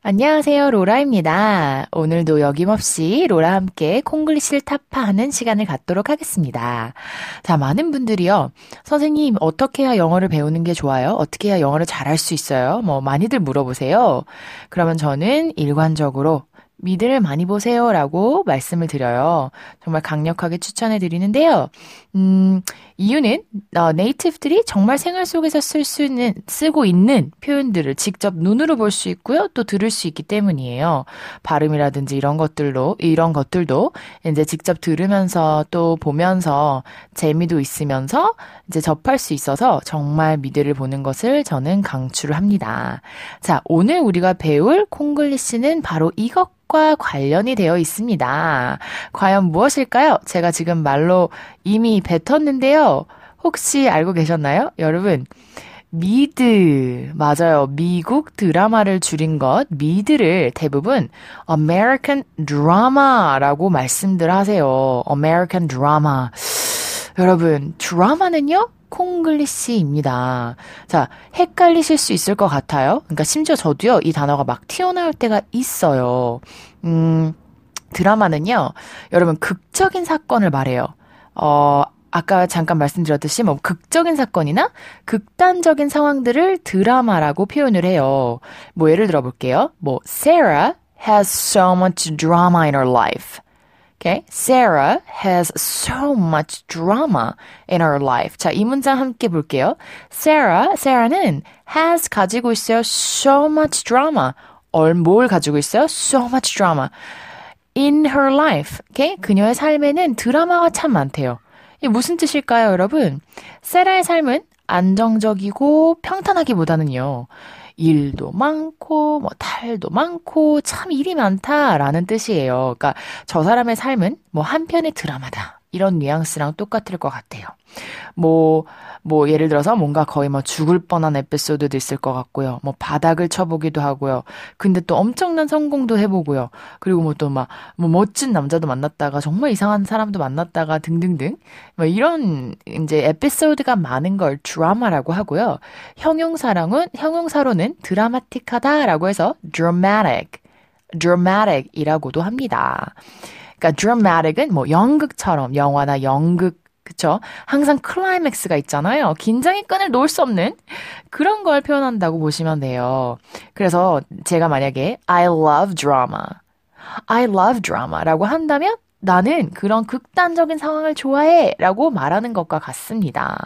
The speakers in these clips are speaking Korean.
안녕하세요, 로라입니다. 오늘도 여김없이 로라 함께 콩글리시를 타파하는 시간을 갖도록 하겠습니다. 자, 많은 분들이요. 선생님, 어떻게 해야 영어를 배우는 게 좋아요? 어떻게 해야 영어를 잘할 수 있어요? 뭐, 많이들 물어보세요. 그러면 저는 일관적으로 미드를 많이 보세요. 라고 말씀을 드려요. 정말 강력하게 추천해 드리는데요. 음, 이유는, 어, 네이티브들이 정말 생활 속에서 쓸 수 있는, 쓰고 있는 표현들을 직접 눈으로 볼 수 있고요. 또 들을 수 있기 때문이에요. 발음이라든지 이런 것들로, 이런 것들도 이제 직접 들으면서 또 보면서 재미도 있으면서 이제 접할 수 있어서 정말 미드를 보는 것을 저는 강추를 합니다. 자, 오늘 우리가 배울 콩글리시는 바로 이것 과 관련이 되어 있습니다. 과연 무엇일까요? 제가 지금 말로 이미 뱉었는데요. 혹시 알고 계셨나요? 여러분, 미드. 맞아요. 미국 드라마를 줄인 것, 미드를 대부분 American Drama라고 말씀들 하세요. American Drama. 여러분, 드라마는요? 콩글리시입니다. 자, 헷갈리실 수 있을 것 같아요. 그러니까 심지어 저도요, 이 단어가 막 튀어나올 때가 있어요. 음, 드라마는요, 여러분, 극적인 사건을 말해요. 어, 아까 잠깐 말씀드렸듯이 뭐 극적인 사건이나 극단적인 상황들을 드라마라고 표현을 해요. 뭐 예를 들어 볼게요. 뭐 Sarah has so much drama in her life. Okay. Sarah has so much drama in her life. 자, 이 문장 함께 볼게요. Sarah, Sarah는 has 가지고 있어요. so much drama. 얼, 뭘 가지고 있어요? so much drama. in her life. Okay. 그녀의 삶에는 드라마가 참 많대요. 이게 무슨 뜻일까요, 여러분? 세라의 삶은 안정적이고 평탄하기보다는요. 일도 많고 뭐 탈도 많고 참 일이 많다라는 뜻이에요. 그러니까 저 사람의 삶은 뭐 한편의 드라마다. 이런 뉘앙스랑 똑같을 것 같아요. 뭐, 뭐, 예를 들어서 뭔가 거의 뭐 죽을 뻔한 에피소드도 있을 것 같고요. 뭐 바닥을 쳐보기도 하고요. 근데 또 엄청난 성공도 해보고요. 그리고 뭐 또 막, 뭐 멋진 남자도 만났다가 정말 이상한 사람도 만났다가 등등등. 뭐 이런 이제 에피소드가 많은 걸 드라마라고 하고요. 형용사랑은, 형용사로는 드라마틱하다라고 해서 dramatic, dramatic이라고도 합니다. 그러니까 dramatic은 뭐 연극처럼 영화나 연극 그쵸? 항상 클라이맥스가 있잖아요. 긴장의 끈을 놓을 수 없는 그런 걸 표현한다고 보시면 돼요. 그래서 제가 만약에 I love drama, I love drama라고 한다면 나는 그런 극단적인 상황을 좋아해 라고 말하는 것과 같습니다.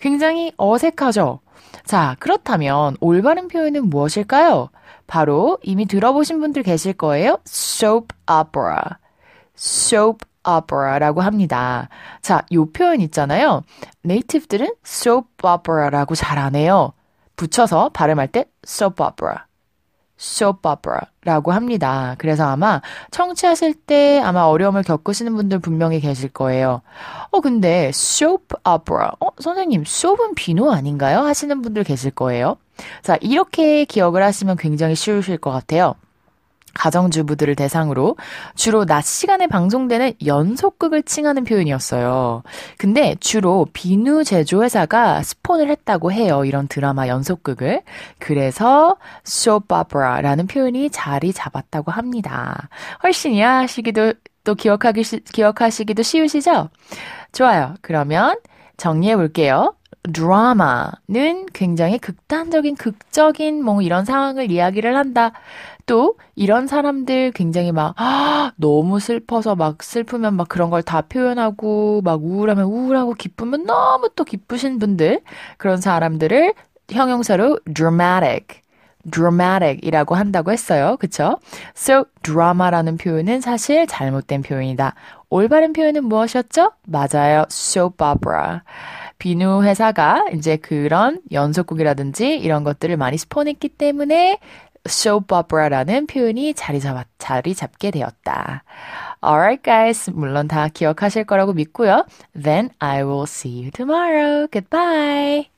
굉장히 어색하죠? 자, 그렇다면 올바른 표현은 무엇일까요? 바로 이미 들어보신 분들 계실 거예요. soap opera. soap opera라고 합니다. 자, 요 표현 있잖아요. 네이티브들은 soap opera라고 잘 안 해요. 붙여서 발음할 때 soap opera. soap opera라고 합니다. 그래서 아마 청취하실 때 아마 어려움을 겪으시는 분들 분명히 계실 거예요. 어, 근데 soap opera. 어, 선생님, soap은 비누 아닌가요? 하시는 분들 계실 거예요. 자, 이렇게 기억을 하시면 굉장히 쉬우실 것 같아요. 가정주부들을 대상으로 주로 낮 시간에 방송되는 연속극을 칭하는 표현이었어요. 근데 주로 비누 제조회사가 스폰을 했다고 해요. 이런 드라마 연속극을. 그래서 opera라는 표현이 자리 잡았다고 합니다. 훨씬 이해하시기도 또 기억하기, 기억하시기도 쉬우시죠? 좋아요. 그러면 정리해 볼게요. 드라마는 굉장히 극단적인, 극적인 뭐 이런 상황을 이야기를 한다. 또 이런 사람들 굉장히 막 아, 너무 슬퍼서 막 슬프면 막 그런 걸 다 표현하고 막 우울하면 우울하고 기쁘면 너무 또 기쁘신 분들 그런 사람들을 형용사로 dramatic dramatic이라고 한다고 했어요. 그쵸? So, drama라는 표현은 사실 잘못된 표현이다. 올바른 표현은 무엇이었죠? 맞아요. soap opera. 비누 회사가 이제 그런 연속곡이라든지 이런 것들을 많이 스폰했기 때문에 soap opera라는 표현이 자리 잡, 자리 잡게 되었다. Alright guys, 물론 다 기억하실 거라고 믿고요. Then I will see you tomorrow. Goodbye.